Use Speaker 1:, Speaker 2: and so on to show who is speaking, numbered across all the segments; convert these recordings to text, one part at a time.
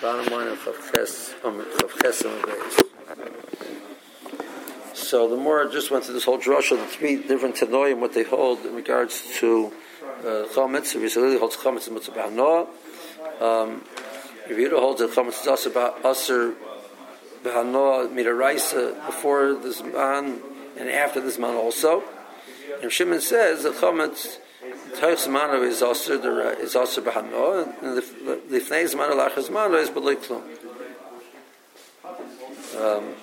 Speaker 1: Bottom line of Chavches um, So the more just went through this whole drasha, the three different tanoim, what they hold in regards to uh, chametz. If you holds chametz and mitzvah noah, um, you holds that chametz is also about aser behanoah midaraisa before this man and after this man also. And Shimon says that chametz Toich Zmano is also the is also Bahano, and the Lifnei Zmano Lachas Zmano is B'loi Klum. Um,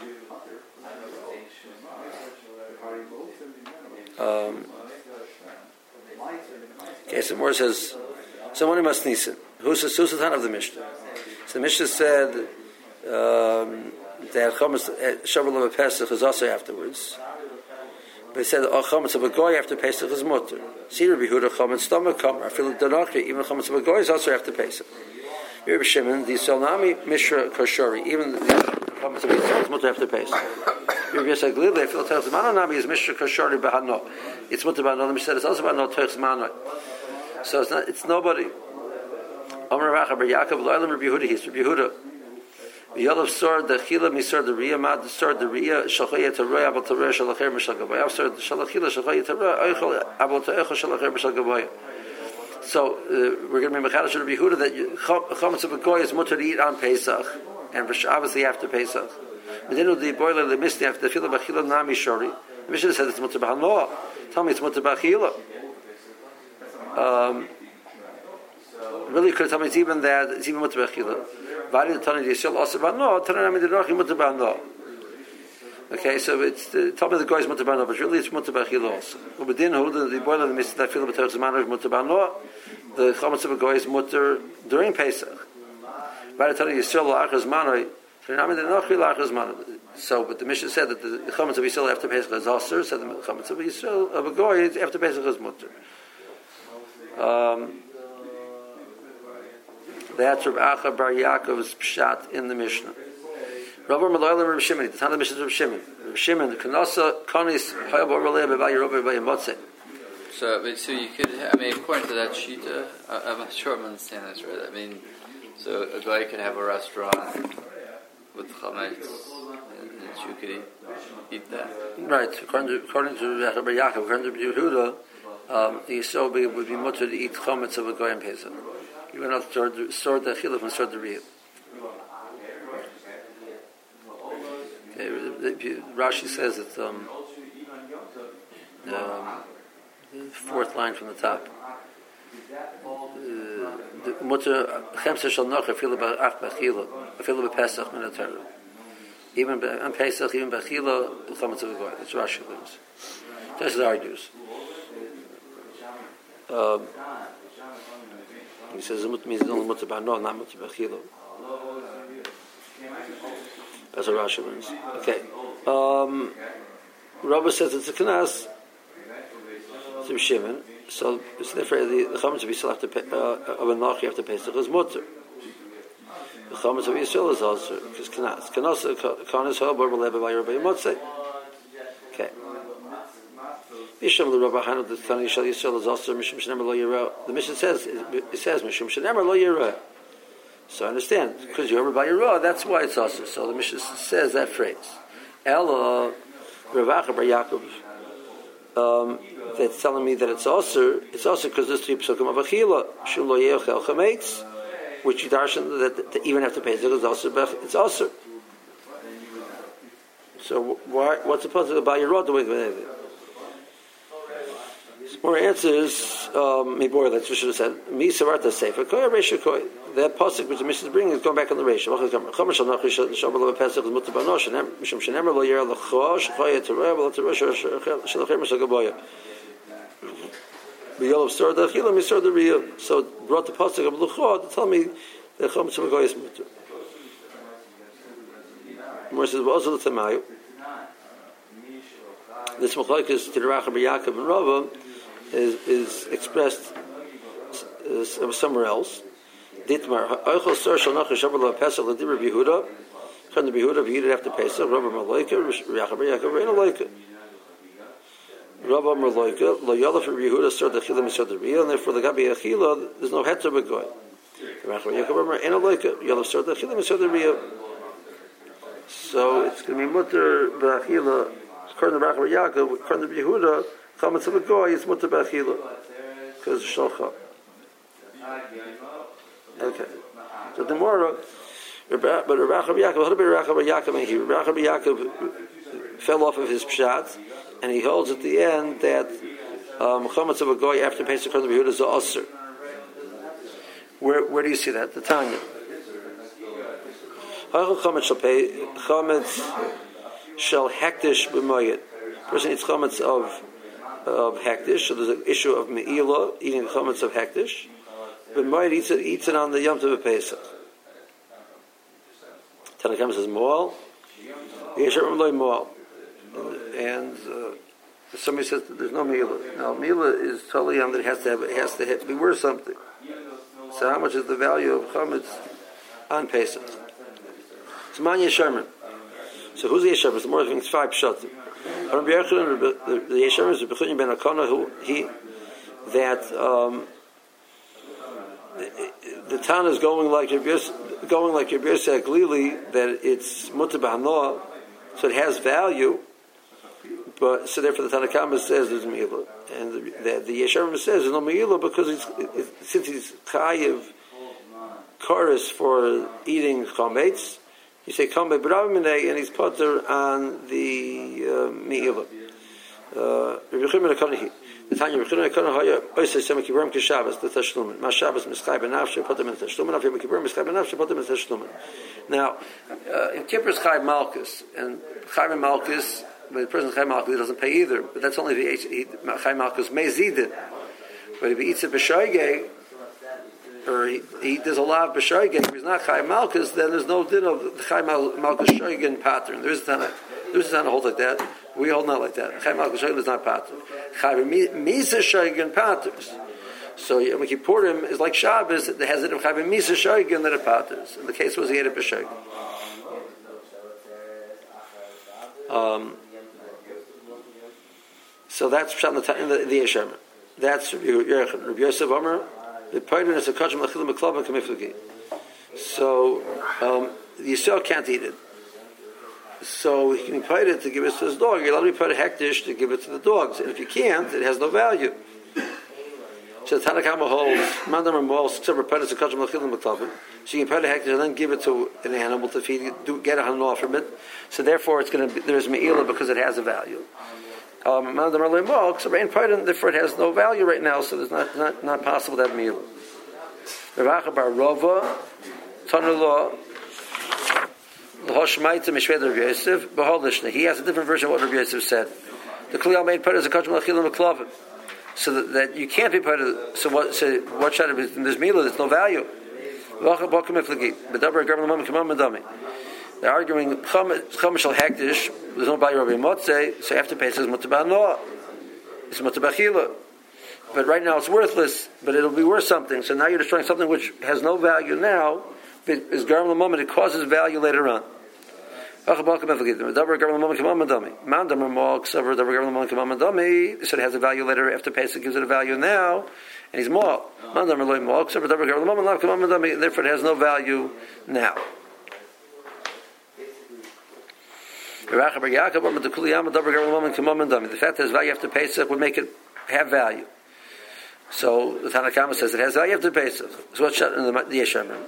Speaker 1: um, okay, so more says, someone must nisin. Who's the Susatan of the Mishnah? So the Mishnah said um, that Chomas Shavuot of Pesach is also afterwards. They said oh, chametz of a goy after Pesach is mutter. See Rabbi Huda chametz stomach feel the even chametz of a goy is also after Pesach. Rabbi Shimon the Solnami Mishra Koshori even the chametz of Yisrael is mutter after Pesach. Rabbi Yisrael I feel Teres Manonami is Mishra Koshori behano. It's mutter behano. The Mishnah it's also behano Teres Manonami. So it's not. It's nobody. Amar Racha Yaakov Loilam Rabbi Yehuda. He's Rabbi Yehuda. Yolav sor the chila misor the ria mad sor the ria shachaya to roya abot to roya shalacher mishal gabaya. Sor shalachila shachaya to roya oichol abot to oichol shalacher mishal gabaya. So uh, we're going to be mechadish to Yehuda that chametz of a goy is mutter to eat on Pesach and obviously after Pesach. But then the boiler the misty after the fila bachila nami shori the Mishnah says it's mutter b'hanloa tell me it's mutter b'achila um, really could tell me it's even that it's even mutter b'achila Okay, so it's the top of the guys but really it's Mutaban Chil also. Ubedin the boiler the Mr. Torah Zman of Mutaban no, the Chametz of a guy is Mutter during Pesach. Yisrael Manoi, Manoi. So, but the mission said that the Chametz of Yisrael after Pesach is Aser, said the Chametz of Yisrael of a guy after Pesach is Mutter. Um, that's Rav Acha Bar Yaakov's pshat in the Mishnah. Rav Maloyla Rav Shimon, the time of the Mishnah Rav Shimon. Rav Shimon, the Kanasa, Kanis, Hayab Oraleh, Bevay Yerobe, Bevay Motze.
Speaker 2: So, so you could, I mean, according to that shita, I'm not sure I'm understanding this right. I mean, so a guy could have a restaurant with chametz, and you could eat, eat that.
Speaker 1: Right, according to, according to Rabbi Yaakov, according to Yehuda, um, the Yisrael would be mutter to eat chametz of a goyim pesach. You were not stored the chiluf and stored the real. Rashi says that um, um, fourth line from the top. The mutter chemsa shal nocha fila ba'af b'chila fila b'pesach min ha Even on Pesach, even b'chila chametz of goy. That's Rashi learns. That's argues. Um, he says the means only mutter no, not mutter b'chilo. That's what Rashi learns. Okay. Um, Rabbi says it's a knas. It's Shimon. So it's therefore the, the chametz of Yisrael after uh, of a nachi after Pesach is mutter. The chametz of Yisrael is also because knas. Knas kanas hal bar b'leba by Rabbi Motzei. Okay. Misham the Rabbi Hanu the Tani Yishal Yisrael is also Misham Shenemer Lo Yira. The mission says it says Misham Shenemer Lo Yira. So I understand because you're Rabbi Yira. That's why it's also. So the mission says that phrase. Ella Ravacha Bar Yaakov. Um, that's telling me that it's also it's also because this three psukim of achila shul lo yechel chametz, which you darshan that, that even after Pesach is also it's also. So why, what's supposed to about your rod with it? More answers, um, that's what should have said. Mi Savarta Sefer, Koya Resha Koy. That pasuk which the mission is bringing is going back on the Resha. Chomer Shal Nachi Shabbat Leva Pesach is Mutter Banosh, Mishum Shenemer Lo Yer Lecho, Shechoya Tereh, Lo Tereh, Shalachem Shal Gaboya. B'yol of Sor Dachila, Mi Sor Dariya. So brought the pasuk of Lecho to tell me that Chomer Shal is Mutter. More says, the Tamayu. This Machlokes to the Rachab Yaakov and Rava is, is expressed uh, somewhere else. Ditmar, Eichel Sar Shal Nach Shabbat La Pesach Kan the Bihuda Bihuda after Rabba Reina Laika. Rabba for the Real, and therefore the Gabi Achila, there's no heter begoy. So it's going to be mutter to Rachel Yaakov, according to Yehuda, chametz of a goy is mutter b'achila because shalcha. Okay. So the more, but Rachel Yaakov, a little bit of Rachel Yaakov here. Rachel Yaakov fell off of his pshat, and he holds at the end that um, chametz of a goy after Pesach according to Yehuda is a Where where do you see that? The Tanya. Chametz shall pay chametz shall hektish b'moyed. Person eats chametz of of hektish. So there's an issue of meila eating the chametz of hektish. B'moyed eats it eats it on the yom tov Pesach. Tanakam says moal. Yeshem loy moal. And uh, somebody says there's no meila. Now meila is totally on that it has to have it has to have, be worth something. So how much is the value of chametz on Pesach? It's man Yesherman. So who's the Yesherman? It's more than five pshatim. Rabbi Yechon, the Yesherman is Rabbi ben Akana, who he that um, the, the town is going like Rabbi going like Rabbi said clearly that it's mutabah so it has value. But so therefore the Tanakhama says there's Mila, and the, the, the Yesharim says there's no Mila because it's, it, since he's chayiv chorus for eating chametz, you say come by Bravimine, and he's potter on the uh, Me'ila. Uh, the Tanya Rechim Ekana Haya Oisei Sema Kibburim Kishabbos the Tashlumin. Ma Shabbos Mischai Benafshe put them in Tashlumin. Now, uh, in Kippur is Chai Malkus, and Chai Malkus, the person Chai Malkus doesn't pay either. But that's only the Chai Malkus Mezidin. But if he eats a B'shoigeh, or he, he does a lot of b'shoigen, if he's not chay malchus, then there's no din of the chay malchus shoigen pattern. There is a ton there is a ton hold like that. We hold not like that. Chay malchus shoigen is not pattern. Chay misa shoigen patterns. So Yom Kippurim is like Shabbos that has of chay misa shoigen that it patterns. And the case was he ate a b'shoigen. Um, so that's in the, in the, the Yeshem. That's Rabbi Yosef Omer. The pardon is a kachim lachilim aklav kamiflagi. So um, Yisrael can't eat it. So he can be it to give it to his dog. You're allowed to be paid hektish to give it to the dogs. And if you can't, it has no value. So Tanakama holds, mandam or mol, except for payed a kachim lachilim aklav. So you can pay hektish and then give it to an animal to feed, do, get a hanal from it. So therefore it's going to be, there's me'ila because it has a value. Um, therefore it has no value right now, so it's not, not, not possible to have meal. Rav bar Rova, Tanullah, L'hoshmaita Mishved Rav Yosef, Beholishna. He has a different version of what Rav Yosef said. The Kliyal made part as a kachim lachilim m'klavim. So that, that, you can't be part of, so what, so what should be, there's mila, there's no value. They're arguing Chum shall hektish. There's no value Rabbi Motze, so after Pesach is mutabah noah. It's mutabachila. But right now it's worthless, but it'll be worth something. So now you're destroying something which has no value now. It is garam the moment it causes value later on. So it has a value later after Pesach gives it a value now, and he's more. Therefore, it has no value now. The fact that value after Pesach would make it have value. So the Tanakhama says it has value after Pesach. So what's in the, the Yeshamim?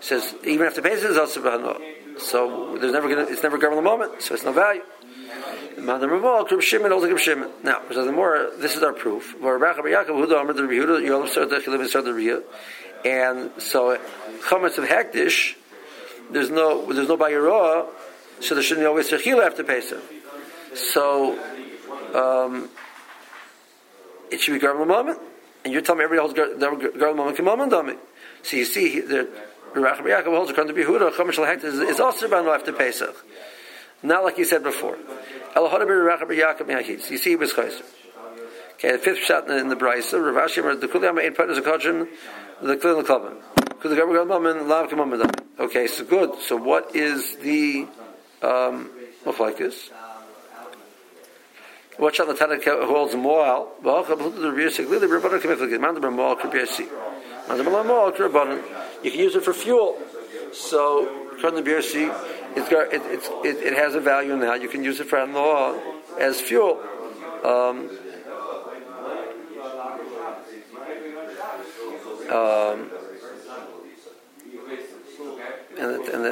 Speaker 1: Says even after Pesach is also bahano. So there's never gonna, it's never governed the moment, so it's no value. Now, the more this is our proof. And so chametz of hektish, there's no there's no bayirah, so there shouldn't be always sechila after Pesach. So um, it should be garm moment, and you're telling me everybody holds garm moment kamam dami. So you see the Rachab Yaakov holds according to Yehuda chametz of hektish is also ban after Pesach. Not like you said before. El Rachab Yaakov You see, he was chayzer. Okay, the fifth shot in the Brisa, Rav Ashi, the Kuliyama eight partners of the Kuliyam the Klubman. Okay, so good. So what is the um? Watch out the Tana holds Moal. You can use it for fuel. So, Birsi, it's got, it, it's, it, it has a value now. You can use it for law as fuel. Um, and and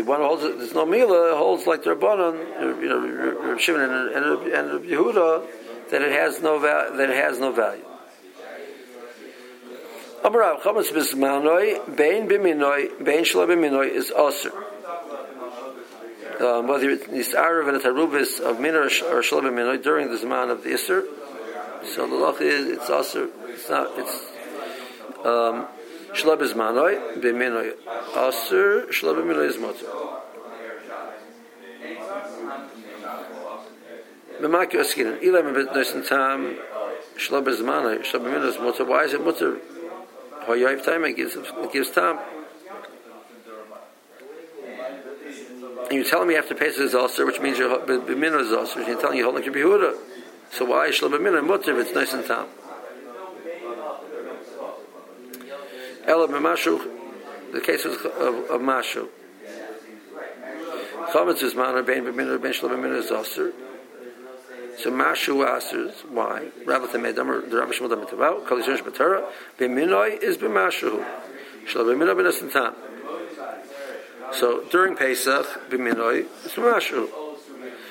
Speaker 1: the, one holds it there's no mila holds like the rabbanon, you know, Shimon and and, and Yehuda that it has no va- that it has no value. Amarav chametz bismanoi bein biminoi bein shlo biminoi is aser. Um, whether it's nisarav and tarubis of minor or shlo biminoi during the zaman of the iser, so the loch is it's aser. It's not. It's um, shlo bizmanoi biminoi aser shlo biminoi is motor. B'makyu askirin ilam b'nosin tam shlo bizmanoi shlo biminoi is motor. Why is it motor? Hoyoyv time it gives gives time. And you tell me after Pesach is also, which means your b'minah is also. You're telling you holding your bihuda. So why shlo b'minah mutter if it's nice and tam? Ela b'mashu, the case of, of, of mashu. Chametz is manor bein b'minah bein shlo b'minah is also. So mashu asers. Why? Rabbi Tamedamar, the Rabbi Shmuel Damitavau, Kalishon Shbatara, b'minoi is b'mashu. Shlo b'minoi b'nesantam. So during Pesach, b'minoi is b'mashu.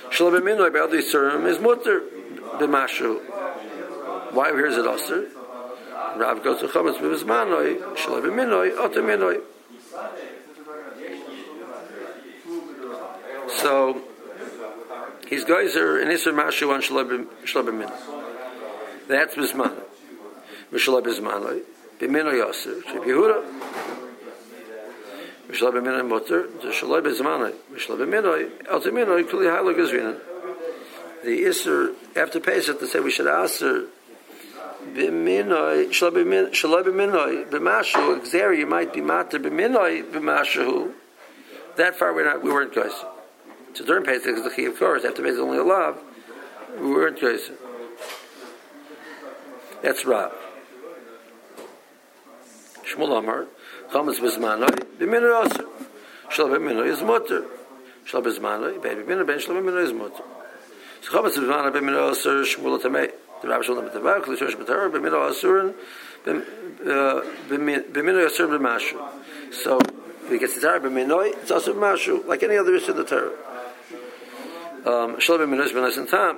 Speaker 1: Shlo b'minoi b'al yisurim is mutter b'mashu. Why here is it aser? Rav goes to b'mizmanoi, b'minoi, otem minoi. So his guys are in Isser Mashu on Shalab Min. That's Bisman. Mishalab Bismanoi. Bimino Yasser. Sheb Yehuda. Mishalab Bimino Mutter. The Shalab Bismanoi. Mishalab Bimino. El Timino. Kuli Hailo Gizrina. The Isser, after Pesach, they say we should answer Biminoi. Shalab Biminoi. Bimashu. Xeri, you might be Matter. Biminoi. Bimashu. That far we're not, we weren't guys. So during Pesach is the Chi of course. After Pesach only a love. We weren't Yosef. That's Rav. Shmuel Amar. Chametz Bizmanoi. B'minoi Aser. Shal B'minoi is Mutter. Shal Bizmanoi. Ben B'minoi. Ben Shal B'minoi is Mutter. So Chametz Bizmanoi. B'minoi Aser. Shmuel Tamei. The Rabbi Shmuel Tamei. Kli Shosh B'Torah. B'minoi Aser. B'minoi Aser B'mashu. So if it gets the Torah b'minoi, it's also b'mashu, like any other issue in the Torah. Um, Shalom b'minoi is b'nos and tam.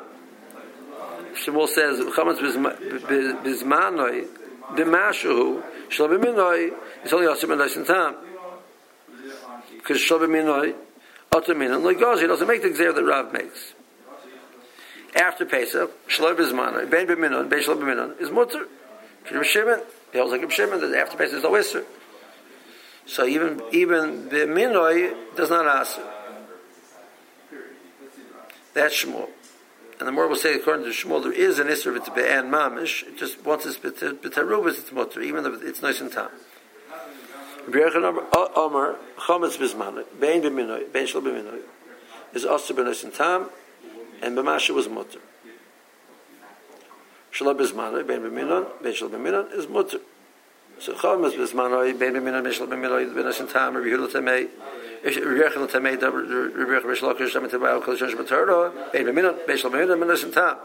Speaker 1: Shmuel says, Chametz b'zmanoi, b'mashu, Shalom b'minoi, it's only also b'nos and tam. Because Shalom b'minoi, Otter minon, like Gazi, doesn't make the exer that Rav makes. After Pesach, Shalom b'zmanoi, ben b'minon, ben Shalom b'minon, is mutter. Reb Shimon, he holds like Shimon, that after Pesach is no Isser. So even even the does not answer. That's Shmuel. And the more will say, according to Shmuel, there is an Isser it's be'an mamish. It just once it's b'terubas, it's mutter, even if it's nice and. B'yerchan Omar, Chometz Bizmanoi, Bein b'minoi, Bein shlo b'minoi, is also b'nice and tam, and b'masha was mutter. Shlo Bizmanoi, Bein b'minon, Bein shlo b'minon, is mutter. So Chometz Bizmanoi, Bein b'minon, Bein shlo b'minoi, b'nice and tam, Rabbi Yehuda Tamei, Rebecca Tamei, Rebecca Reish Lakish, Tamei Tabao, Kol Shosh B'Torah, Bein b'minon, Bein shlo b'minon, b'nice and tam.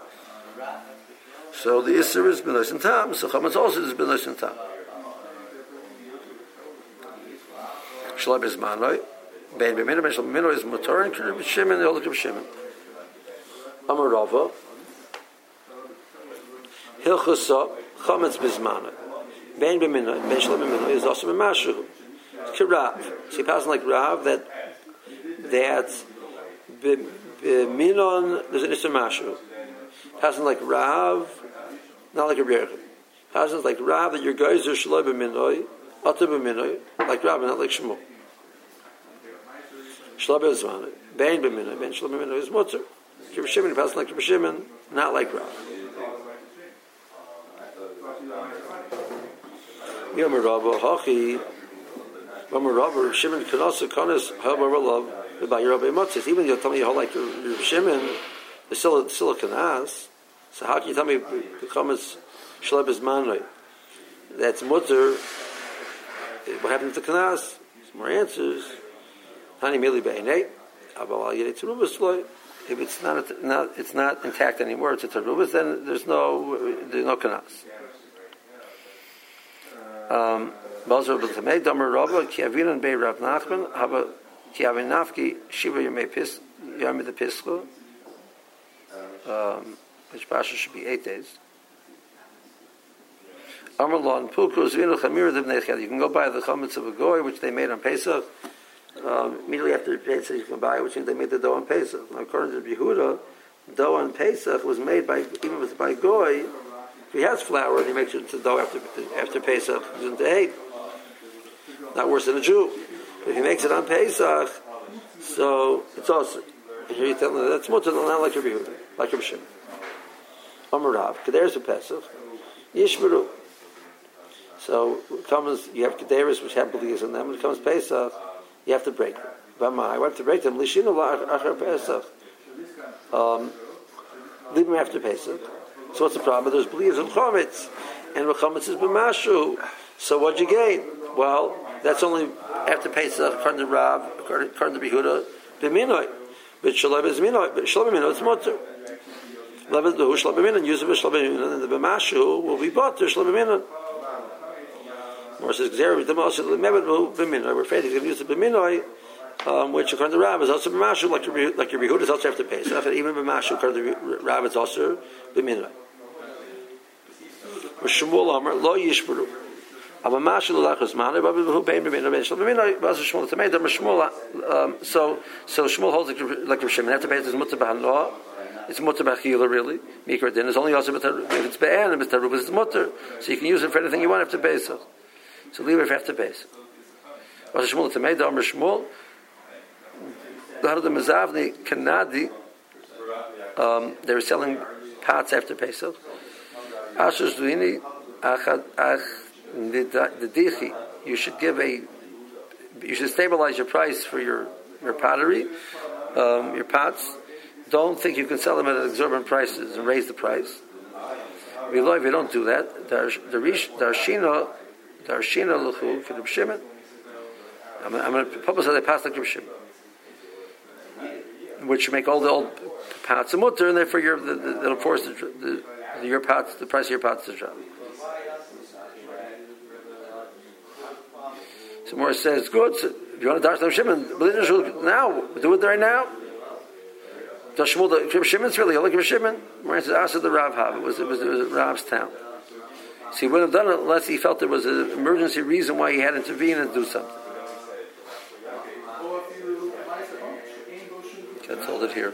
Speaker 1: So the Isser is b'nice and tam, so Chometz also is b'nice and tam. Shalom is manoi. Ben b'minu, ben shalom b'minu is motor, and Reb Shimon, the Holik of Shimon. Amar Rava. Hilchusa, chametz bizmanoi. Ben b'minu, ben shalom b'minu is also b'mashu. Kirav. So he passes like Rav that that b'minon, there's an Isser Mashu. Passing like Rav, not like a Rebbe. Passing like Rav that your guys are shalom b'minoi, Ata b'minoi, like Rav, not like Shmuel. Shalom b'minoi, Ben b'minoi, Ben shalom b'minoi is Mutzer. Kibbutz Shimon, he passes like Kibbutz Shimon, not like Rav. Yomer Rabba, Hachi, Yomer Rabba, Shimon Kanasa Kanas, Habar Rav, the Bayer Rabba Motzis. Even though you tell me you hold like Shimon, the still still a So how can you tell me chametz shleb is manoi? That's mutter. What happened to kanas? Some more answers. Hani mili be'enei. Abal al yedei terubas loy. If it's not, not, it's not intact anymore, it's a terubas, then there's no, there's no kanas. Um, um, which pasha should be eight days. You can go buy the chametz of a goy which they made on Pesach. Um, immediately after the Pesach, you can buy which means they made the dough on Pesach. Now, according to Yehuda, dough on Pesach was made by even by goy. If he has flour and he makes it into dough after after Pesach, into hay not worse than a Jew. If he makes it on Pesach, so it's also. Here you tell me that's mutter, not like Rabbi like Rabbi Shimon. Amarav, Keder's a Pesach, Yishmeru. So comes, you have Kederis which have beliefs in them. When it comes Pesach, you have to break them. I want to break them. Lishinu achar Pesach. Um, leave them after Pesach. So what's the problem? There's beliefs in Chometz, and Chometz is b'mashu. So what'd you gain? Well, that's only after Pesach, according to Rav, according, to Behuda, b'minoi. But shalom is minoi. But shalom minoi it's mutter. Levet the shalom b'minoi, use it with shalom b'minoi, and the b'mashu will be bought to shalom b'minoi. More says, Gzera b'damos b'minoi. We're afraid he's going to use the b'minoi, um, which according to Rav is also b'mashu, like your, like your Behuda is also after Pesach, and even b'mashu according to Rav is also b'minoi. Shmuel Amar, lo yishbaru. Um, so so Shmuel holds like like Rav Shimon. After Pesach is mutter b'hanloa. It's mutter b'achila really. Mikra din is only also if it's be'an and it's b'tarubas it's mutter. So you can use it for anything you want after Pesach. So leave it after Pesach. Was Shmuel Tameid Amar Shmuel. The Mezavni Kanadi. Um, they were selling pots after Pesach. Asher Zduini Achad Ach the, the dichi, you should give a, you should stabilize your price for your, your pottery, um, your pots. Don't think you can sell them at exorbitant prices and raise the price. If you don't do that, The darshina, darshina luchu the Shimon. I'm, I'm going to publish that pass like Shimon, which make all the old pots a mutter, and therefore you're, the, the, it'll force the, the, your pots, the price of your pots to drop. So Morris says, good. So if you want to dash Rav Shimon, now do it right now. Does Shmuel the Shimon's really Rav Shimon? Morris says, asked the Rav Hav. It was it was, it was Rav's town. So he wouldn't have done it unless he felt there was an emergency reason why he had to intervene and do something. I told it here.